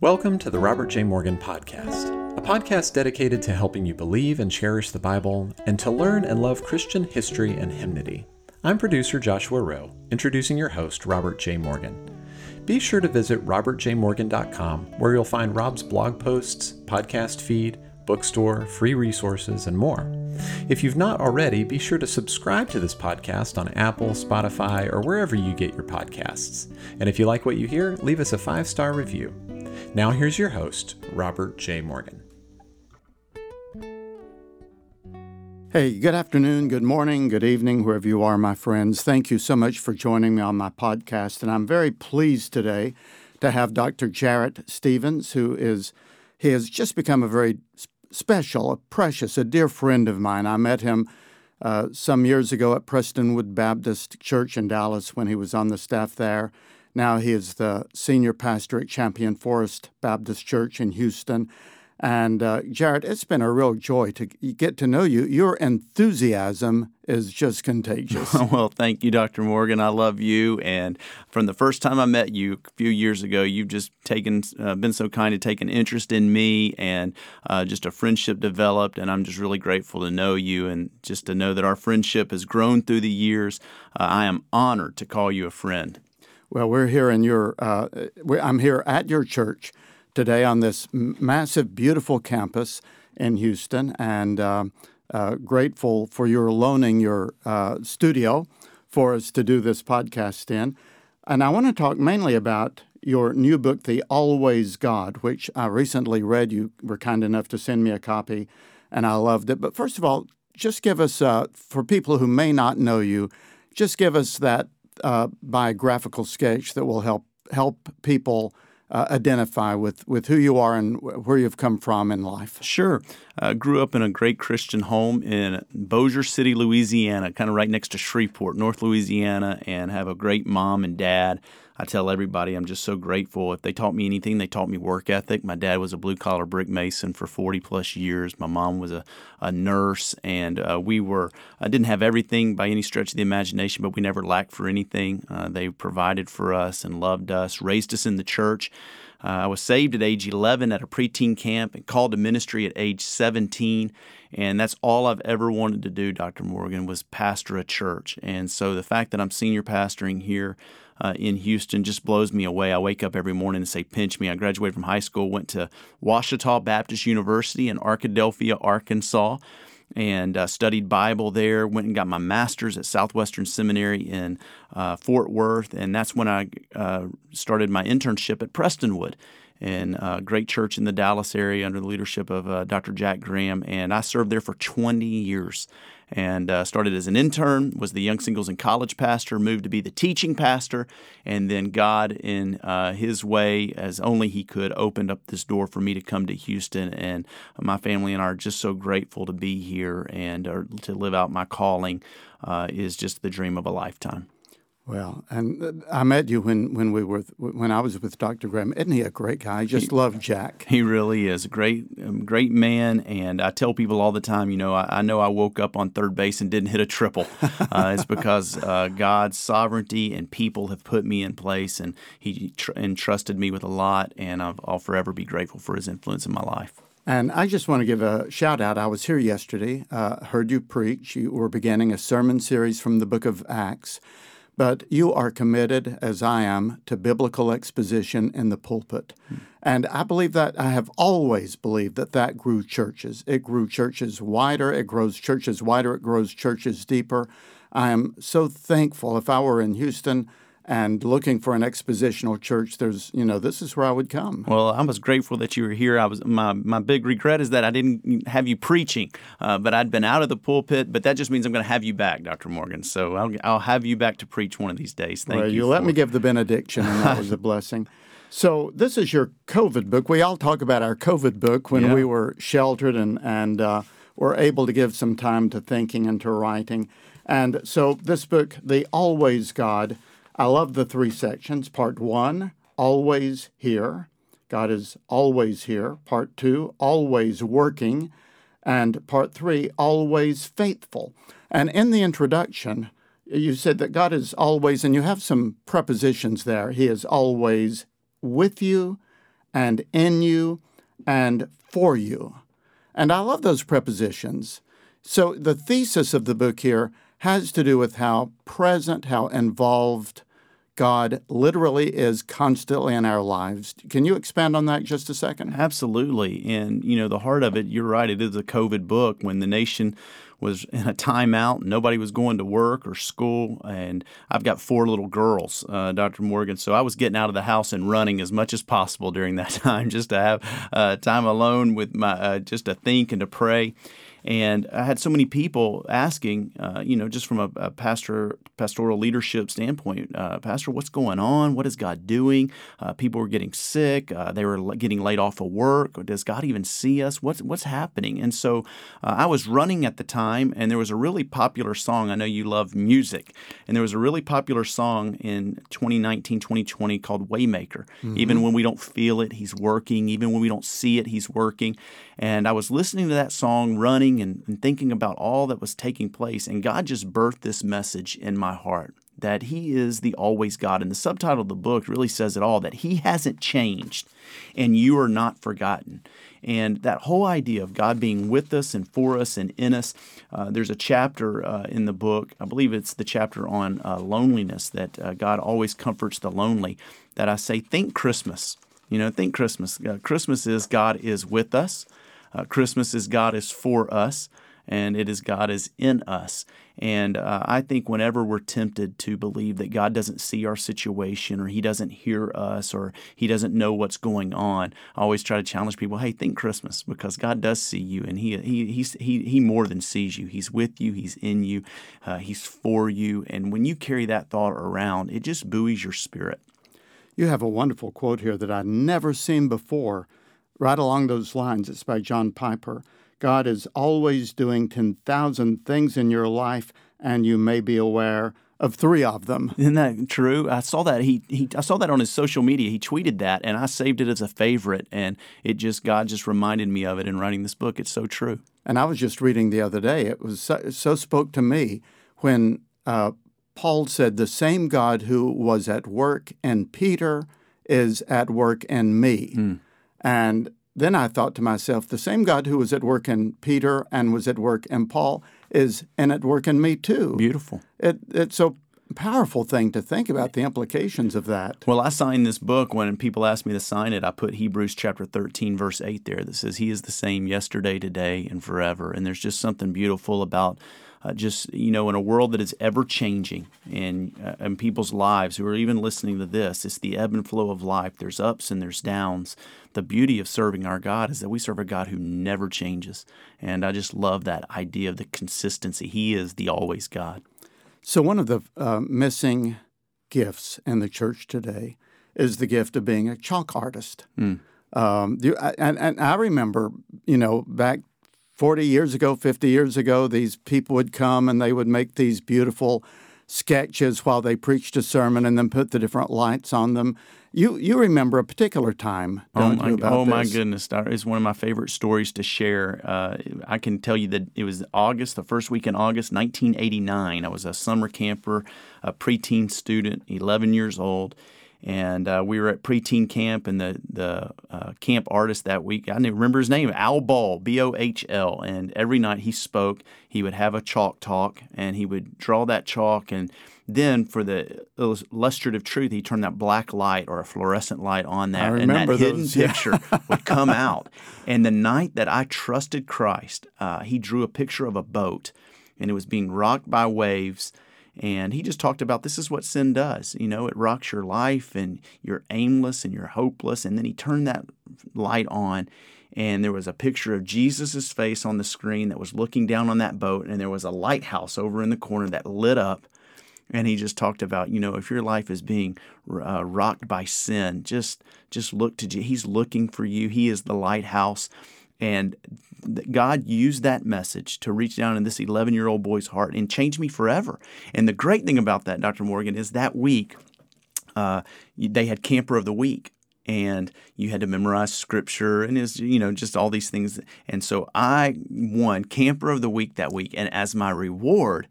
Welcome to the Robert J. Morgan Podcast, a podcast dedicated to helping you believe and cherish the Bible and to learn and love Christian history and hymnody. I'm producer Joshua Rowe, introducing your host, Robert J. Morgan. Be sure to visit robertjmorgan.com, where you'll find Rob's blog posts, podcast feed, bookstore, free resources, and more. If you've not already, be sure to subscribe to this podcast on Apple, Spotify, or wherever you get your podcasts. And if you like what you hear, leave us a five star review. Now, here's your host, Robert J. Morgan. Hey, good afternoon, good morning, good evening, wherever you are, my friends. Thank you so much for joining me on my podcast. And I'm very pleased today to have Dr. Jarrett Stephens, who is, he has just become a very special, a precious, a dear friend of mine. I met him uh, some years ago at Prestonwood Baptist Church in Dallas when he was on the staff there. Now he is the senior pastor at Champion Forest Baptist Church in Houston. And uh, Jarrett, it's been a real joy to get to know you. Your enthusiasm is just contagious. well, thank you, Dr. Morgan. I love you. And from the first time I met you a few years ago, you've just taken, uh, been so kind to take an interest in me, and uh, just a friendship developed. And I'm just really grateful to know you, and just to know that our friendship has grown through the years. Uh, I am honored to call you a friend. Well, we're here in your. Uh, I'm here at your church today on this massive, beautiful campus in Houston, and uh, uh, grateful for your loaning your uh, studio for us to do this podcast in. And I want to talk mainly about your new book, The Always God, which I recently read. You were kind enough to send me a copy, and I loved it. But first of all, just give us, uh, for people who may not know you, just give us that uh, biographical sketch that will help help people uh, identify with, with who you are and where you've come from in life. Sure. I uh, grew up in a great Christian home in Bossier City, Louisiana, kind of right next to Shreveport, North Louisiana, and have a great mom and dad I tell everybody I'm just so grateful. If they taught me anything, they taught me work ethic. My dad was a blue collar brick mason for 40 plus years. My mom was a, a nurse, and uh, we were, I didn't have everything by any stretch of the imagination, but we never lacked for anything. Uh, they provided for us and loved us, raised us in the church. Uh, I was saved at age 11 at a preteen camp and called to ministry at age 17. And that's all I've ever wanted to do, Dr. Morgan, was pastor a church. And so the fact that I'm senior pastoring here uh, in Houston just blows me away. I wake up every morning and say, pinch me. I graduated from high school, went to Ouachita Baptist University in Arkadelphia, Arkansas and uh, studied Bible there. Went and got my master's at Southwestern Seminary in uh, Fort Worth, and that's when I uh, started my internship at Prestonwood. In a great church in the Dallas area under the leadership of uh, Dr. Jack Graham, and I served there for 20 years and uh, started as an intern, was the Young Singles and College pastor, moved to be the teaching pastor, and then God, in uh, His way, as only He could, opened up this door for me to come to Houston. And my family and I are just so grateful to be here and to live out my calling uh, is just the dream of a lifetime. Well, and uh, I met you when, when we were when I was with Dr. Graham. Isn't he a great guy? I just he, love Jack. He really is a great um, great man, and I tell people all the time. You know, I, I know I woke up on third base and didn't hit a triple. Uh, it's because uh, God's sovereignty and people have put me in place, and He tr- entrusted me with a lot, and I'll, I'll forever be grateful for His influence in my life. And I just want to give a shout out. I was here yesterday, uh, heard you preach. You were beginning a sermon series from the book of Acts. But you are committed, as I am, to biblical exposition in the pulpit. Hmm. And I believe that, I have always believed that that grew churches. It grew churches wider, it grows churches wider, it grows churches deeper. I am so thankful. If I were in Houston, and looking for an expositional church, there's, you know, this is where I would come. Well, I was grateful that you were here. I was my my big regret is that I didn't have you preaching, uh, but I'd been out of the pulpit. But that just means I'm going to have you back, Dr. Morgan. So I'll I'll have you back to preach one of these days. Thank well, you. You let me give the benediction, and that was a blessing. So this is your COVID book. We all talk about our COVID book when yeah. we were sheltered and and uh, were able to give some time to thinking and to writing. And so this book, The Always God I love the three sections. Part one, always here. God is always here. Part two, always working. And part three, always faithful. And in the introduction, you said that God is always, and you have some prepositions there. He is always with you and in you and for you. And I love those prepositions. So the thesis of the book here has to do with how present, how involved God literally is constantly in our lives. Can you expand on that just a second? Absolutely. And, you know, the heart of it, you're right, it is a COVID book when the nation was in a timeout. Nobody was going to work or school. And I've got four little girls, uh, Dr. Morgan. So I was getting out of the house and running as much as possible during that time just to have uh, time alone with my, uh, just to think and to pray. And I had so many people asking, uh, you know, just from a, a pastor pastoral leadership standpoint, uh, Pastor, what's going on? What is God doing? Uh, people were getting sick. Uh, they were getting laid off of work. Does God even see us? What's what's happening? And so uh, I was running at the time, and there was a really popular song. I know you love music, and there was a really popular song in 2019, 2020 called Waymaker. Mm-hmm. Even when we don't feel it, He's working. Even when we don't see it, He's working. And I was listening to that song, running and, and thinking about all that was taking place. And God just birthed this message in my heart that He is the always God. And the subtitle of the book really says it all that He hasn't changed and you are not forgotten. And that whole idea of God being with us and for us and in us, uh, there's a chapter uh, in the book, I believe it's the chapter on uh, loneliness, that uh, God always comforts the lonely, that I say, think Christmas. You know, think Christmas. Uh, Christmas is God is with us. Uh, Christmas is God is for us, and it is God is in us. And uh, I think whenever we're tempted to believe that God doesn't see our situation, or He doesn't hear us, or He doesn't know what's going on, I always try to challenge people: Hey, think Christmas, because God does see you, and He He He He, more than sees you. He's with you. He's in you. Uh, he's for you. And when you carry that thought around, it just buoys your spirit. You have a wonderful quote here that I've never seen before right along those lines. It's by John Piper. God is always doing 10,000 things in your life, and you may be aware of three of them. Isn't that true? I saw that he, he I saw that on his social media. He tweeted that, and I saved it as a favorite. And it just God just reminded me of it in writing this book. It's so true. And I was just reading the other day. It was so, so spoke to me when uh, Paul said, "The same God who was at work in Peter is at work in me." Mm. And then I thought to myself, the same God who was at work in Peter and was at work in Paul is and at work in me too. Beautiful. It, it's a powerful thing to think about the implications of that. Well, I signed this book when people asked me to sign it. I put Hebrews chapter 13, verse 8 there that says, He is the same yesterday, today, and forever. And there's just something beautiful about uh, just you know in a world that is ever changing and uh, in people's lives who are even listening to this it's the ebb and flow of life. There's ups and there's downs. The beauty of serving our god is that we serve a god who never changes. And i just love that idea of the consistency. He is the always god. So one of the uh, missing gifts in the church today is the gift of being a chalk artist. Mm. um, and, and I remember, you know, back 40 years ago, 50 years ago, these people would come and they would make these beautiful sketches while they preached a sermon and then put the different lights on them. You you remember a particular time? oh my, oh my goodness! It's one of my favorite stories to share. Uh, I can tell you that it was August, the first week in August, 1989. I was a summer camper, a preteen student, 11 years old and uh, we were at preteen camp, and the the uh, camp artist that week, I didn't remember his name, Al Bohl, B O H L, and every night he spoke, he would have a chalk talk, and he would draw that chalk, and then for the illustrative truth, he turned that black light or a fluorescent light on that, and that those, hidden yeah. picture would come out. And the night that I trusted Christ, uh, he drew a picture of a boat, and it was being rocked by waves and he just talked about this is what sin does. You know, it rocks your life and you're aimless and you're hopeless. And then he turned that light on and there was a picture of Jesus' face on the screen that was looking down on that boat. And there was a lighthouse over in the corner that lit up. And he just talked about, you know, if your life is being uh, rocked by sin, just just look to Jesus. He's looking for you. He is the lighthouse. And God used that message to reach down in this 11 year old boy's heart and change me forever. And the great thing about that, Dr. Morgan, is that week uh, they had Camper of the Week. And you had to memorize scripture and is you know just all these things. And so I won Camper of the Week that week. And as my reward,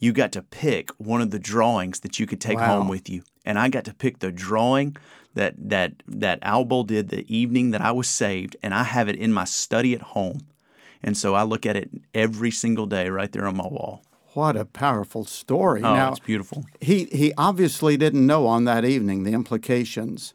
you got to pick one of the drawings that you could take wow. home with you. And I got to pick the drawing that that that Al Bohl did the evening that I was saved, and I have it in my study at home. And so I look at it every single day right there on my wall. What a powerful story. Oh, now, it's beautiful. He, he obviously didn't know on that evening the implications,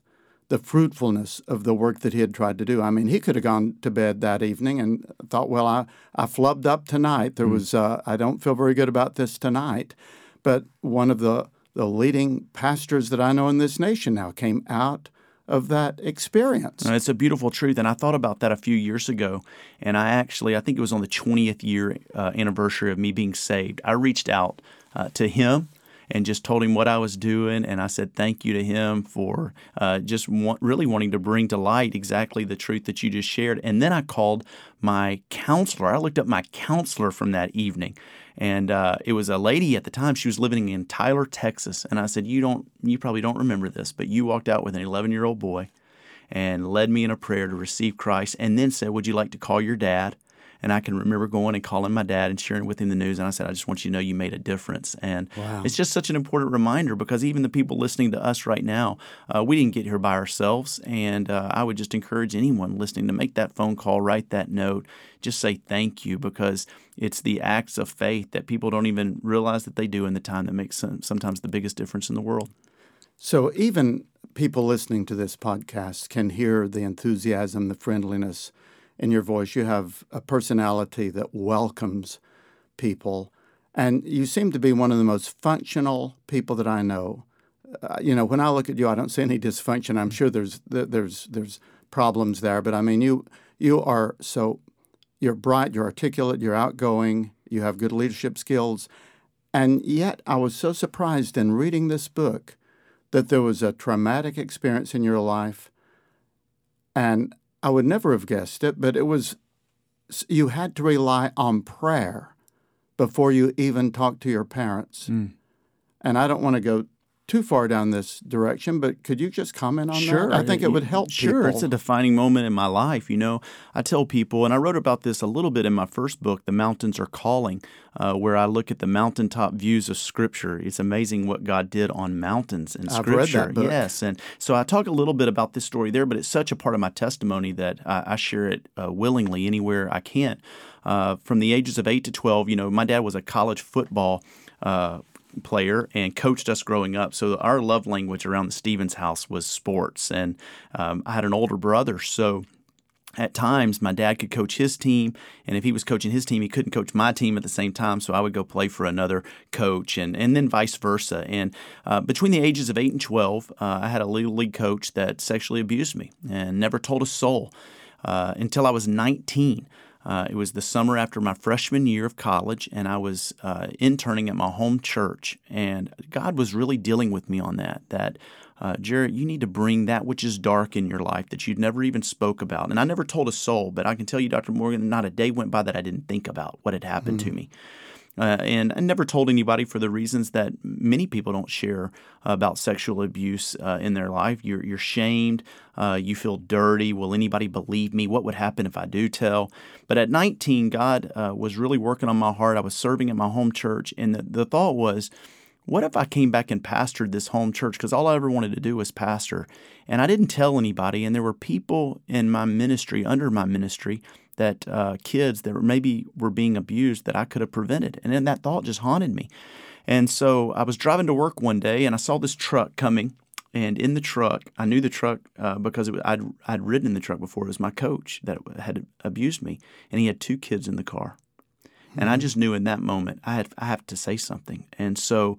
the fruitfulness of the work that he had tried to do. I mean, he could have gone to bed that evening and thought, well, I, I flubbed up tonight. There mm. was, uh, I don't feel very good about this tonight. But one of the, the leading pastors that I know in this nation now came out of that experience. It's a beautiful truth. And I thought about that a few years ago. And I actually, I think it was on the 20th year uh, anniversary of me being saved. I reached out uh, to him and just told him what I was doing. And I said thank you to him for uh, just want, really wanting to bring to light exactly the truth that you just shared. And then I called my counselor. I looked up my counselor from that evening. And uh, it was a lady at the time. She was living in Tyler, Texas. And I said, "You don't, you probably don't remember this, but you walked out with an 11 year old boy, and led me in a prayer to receive Christ, and then said, "Would you like to call your dad?" And I can remember going and calling my dad and sharing with him the news. And I said, I just want you to know you made a difference. And wow. it's just such an important reminder because even the people listening to us right now, uh, we didn't get here by ourselves. And uh, I would just encourage anyone listening to make that phone call, write that note, just say thank you because it's the acts of faith that people don't even realize that they do in the time that makes some, sometimes the biggest difference in the world. So even people listening to this podcast can hear the enthusiasm, the friendliness, in your voice. You have a personality that welcomes people. And you seem to be one of the most functional people that I know. Uh, you know, when I look at you, I don't see any dysfunction. I'm sure there's there's there's problems there, but I mean, you you are so you're bright, you're articulate, you're outgoing, you have good leadership skills, and yet I was so surprised in reading this book that there was a traumatic experience in your life, and I would never have guessed it, but it was you had to rely on prayer before you even talked to your parents. Mm. And I don't want to go too far down this direction, but could you just comment on sure. that? I think it would help sure. people. It's a defining moment in my life. You know, I tell people, and I wrote about this a little bit in my first book, The Mountains Are Calling, uh, where I look at the mountaintop views of Scripture. It's amazing what God did on mountains in Scripture. I've book. Yes, and so I talk a little bit about this story there, but it's such a part of my testimony that I, I share it uh, willingly anywhere I can. Uh, from the ages of 8 to 12, you know, my dad was a college football uh, player and coached us growing up. So our love language around the Stephens house was sports. And um, I had an older brother. So at times my dad could coach his team and if he was coaching his team he couldn't coach my team at the same time so i would go play for another coach and, and then vice versa and uh, between the ages of 8 and 12 uh, i had a little league coach that sexually abused me and never told a soul uh, until i was 19 uh, it was the summer after my freshman year of college, and I was uh, interning at my home church. And God was really dealing with me on that. That uh, Jarrett, you need to bring that which is dark in your life that you'd never even spoke about. And I never told a soul, but I can tell you, Dr. Morgan, not a day went by that I didn't think about what had happened mm-hmm. to me. Uh, and I never told anybody for the reasons that many people don't share about sexual abuse uh, in their life. You're, you're shamed, uh, you feel dirty. Will anybody believe me? What would happen if I do tell? But at 19, God uh, was really working on my heart. I was serving at my home church, and the, the thought was, what if I came back and pastored this home church? Because all I ever wanted to do was pastor. And I didn't tell anybody. And there were people in my ministry, under my ministry, that uh, kids that maybe were being abused that I could have prevented. And then that thought just haunted me. And so I was driving to work one day and I saw this truck coming. And in the truck, I knew the truck uh, because was, I'd, I'd ridden in the truck before. It was my coach that had abused me. And he had two kids in the car. Mm-hmm. And I hmm. just knew in that moment I, had, I have to say something. And so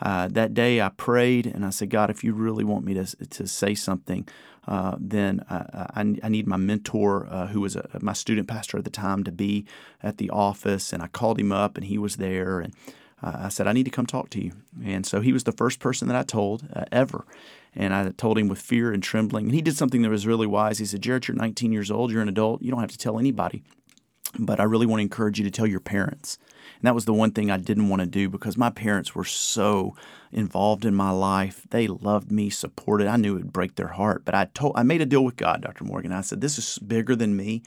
uh, that day I prayed and I said, God, if you really want me to, to say something, uh, then I, I, need my mentor, uh, who was a, my student pastor at the time, to be at the office. And I called him up, and he was there. And I said, I need to come talk to you. And so he was the first person that I told uh, ever. And I told him with fear and trembling. And he did something that was really wise. He said, Jarrett, you're 19 years old. You're an adult. You don't have to tell anybody. But I really want to encourage you to tell your parents. And that was the one thing I didn't want to do because my parents were so involved in my life. They loved me, supported. I knew it would break their heart, but I told I made a deal with God, Dr. Morgan. I said, "This is bigger than me."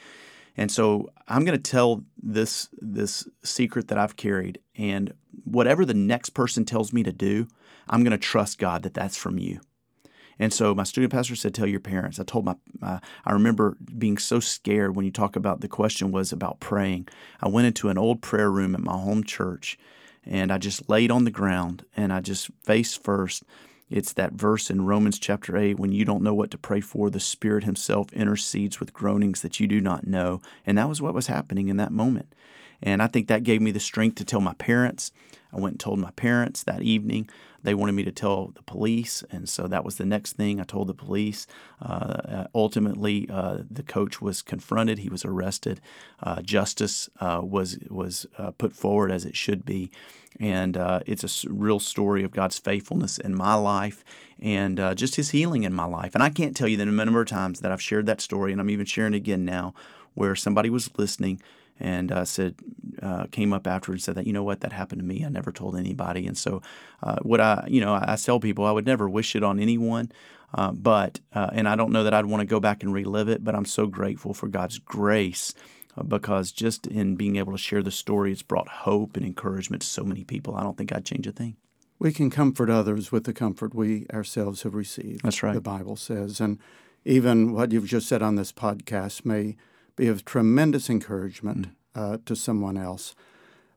And so I'm going to tell this this secret that I've carried and whatever the next person tells me to do, I'm going to trust God that that's from you. And so my student pastor said, "Tell your parents." I told my, my, I remember being so scared when you talk about the question was about praying. I went into an old prayer room at my home church, and I just laid on the ground and I just face first. It's that verse in Romans chapter 8 when you don't know what to pray for, the Spirit Himself intercedes with groanings that you do not know. And that was what was happening in that moment. And I think that gave me the strength to tell my parents. I went and told my parents that evening. They wanted me to tell the police, and so that was the next thing. I told the police. Uh, ultimately, uh, the coach was confronted. He was arrested. Uh, justice uh, was was uh, put forward as it should be, and uh, it's a real story of God's faithfulness in my life and just His healing in my life. And I can't tell you the number of times that I've shared that story, and I'm even sharing it again now, where somebody was listening and uh, said uh, came up after and said that you know what that happened to me. I never told anybody, and so uh, what I you know I, tell people I would never wish it on anyone, uh, but uh, and I don't know that I'd want to go back and relive it, but I'm so grateful for God's grace. Uh, because just in being able to share the story, it's brought hope and encouragement to so many people. I don't think I'd change a thing. We can comfort others with the comfort we ourselves have received. That's right. The Bible says. And even what you've just said on this podcast may be of tremendous encouragement mm. uh, to someone else.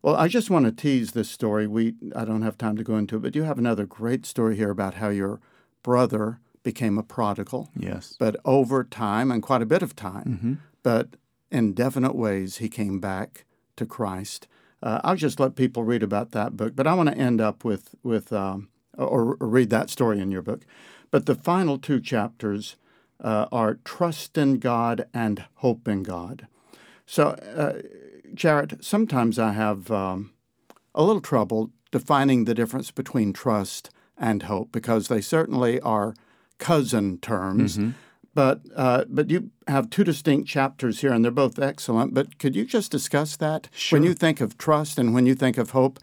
Well, I just want to tease this story. We I don't have time to go into it, but you have another great story here about how your brother became a prodigal. Yes. But over time and quite a bit of time, mm-hmm. but in definite ways, he came back to Christ. Uh, I'll just let people read about that book, but I want to end up with with um, or, or, read that story in your book. But the final two chapters uh, are trust in God and hope in God. So, uh, Jarrett, sometimes I have um, a little trouble defining the difference between trust and hope because they certainly are cousin terms. Mm-hmm. But uh, but you have two distinct chapters here, and they're both excellent. But could you just discuss that sure. when you think of trust and when you think of hope?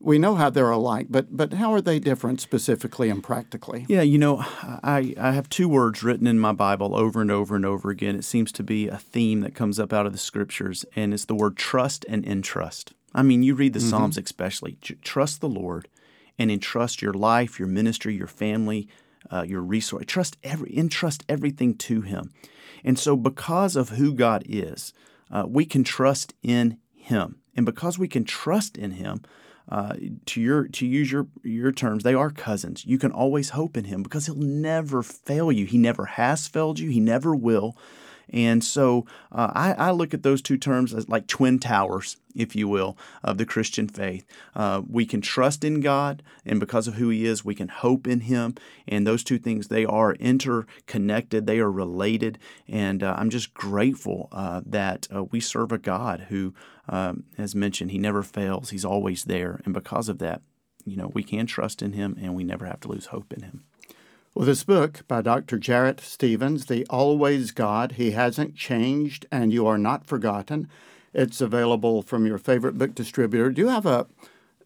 We know how they're alike, but but how are they different specifically and practically? Yeah, you know, I, I have two words written in my Bible over and over and over again. It seems to be a theme that comes up out of the scriptures, and it's the word trust and entrust. I mean, you read the mm-hmm. Psalms especially. Trust the Lord and entrust your life, your ministry, your family, uh, your resource. Trust every entrust everything to Him. And so, because of who God is, uh, we can trust in Him, and because we can trust in Him uh, to your to use your your terms, they are cousins. You can always hope in him because he'll never fail you. He never has failed you. He never will. And so uh, I, I, look at those two terms as like twin towers, if you will, of the Christian faith. Uh, we can trust in God, and because of who He is, we can hope in Him. And those two things, they are interconnected, they are related. And uh, I'm just grateful uh, that uh, we serve a God who, um, as mentioned, He never fails, He's always there. And because of that, you know, we can trust in Him and we never have to lose hope in Him. Well, this book by Dr. Jarrett Stephens, The Always God, He Hasn't Changed and You Are Not Forgotten. It's available from your favorite book distributor. Do you have a,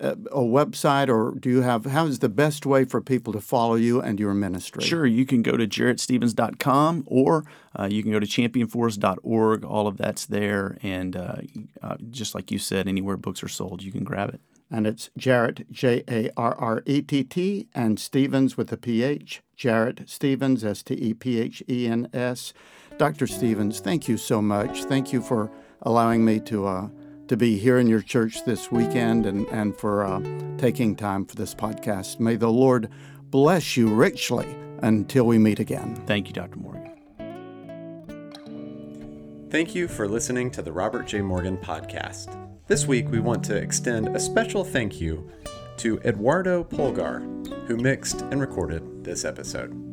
a, a website or do you have, how is the best way for people to follow you and your ministry? Sure. You can go to jarrettstephens.com or uh, you can go to championforest.org. All of that's there. And uh, uh, just like you said, anywhere books are sold, you can grab it and it's Jarrett, J A R R E T T, and Stephens with a P H, Jarrett Stephens, S T E P H E N S. Dr. Stephens, thank you so much. Thank you for allowing me to, uh, to be here in your church this weekend and, and for uh, taking time for this podcast. May the Lord bless you richly until we meet again. Thank you, Dr. Morgan. Thank you for listening to the Robert J. Morgan Podcast. This week, we want to extend a special thank you to Eduardo Polgar, who mixed and recorded this episode.